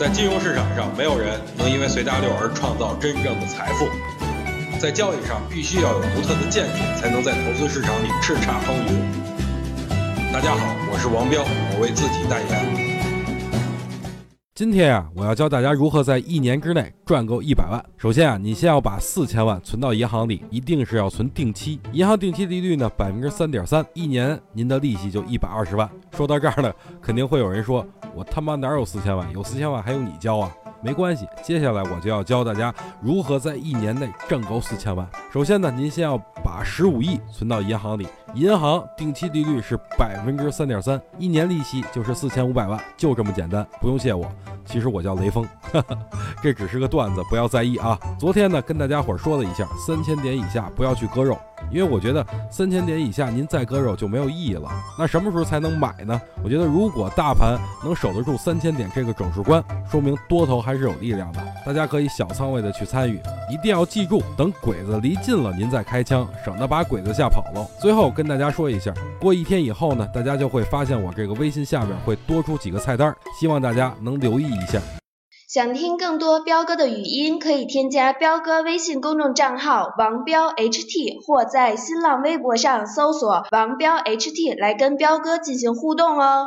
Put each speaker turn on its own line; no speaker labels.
在金融市场上，没有人能因为随大流而创造真正的财富。在交易上，必须要有独特的见解，才能在投资市场里叱咤风云。大家好，我是王彪，我为自己代言。
今天啊，我要教大家如何在一年之内赚够一百万。首先啊，你先要把四千万存到银行里，一定是要存定期。银行定期利率呢，百分之三点三，一年您的利息就一百二十万。说到这儿呢，肯定会有人说，我他妈哪有四千万？有四千万还用你教啊？没关系，接下来我就要教大家如何在一年内挣够四千万。首先呢，您先要把十五亿存到银行里，银行定期利率是百分之三点三，一年利息就是四千五百万，就这么简单，不用谢我。其实我叫雷锋，这只是个段子，不要在意啊。昨天呢，跟大家伙说了一下，三千点以下不要去割肉。因为我觉得三千点以下您再割肉就没有意义了。那什么时候才能买呢？我觉得如果大盘能守得住三千点这个整数关，说明多头还是有力量的。大家可以小仓位的去参与，一定要记住，等鬼子离近了您再开枪，省得把鬼子吓跑了。最后跟大家说一下，过一天以后呢，大家就会发现我这个微信下面会多出几个菜单，希望大家能留意一下。
想听更多彪哥的语音，可以添加彪哥微信公众账号王彪 HT，或在新浪微博上搜索王彪 HT 来跟彪哥进行互动哦。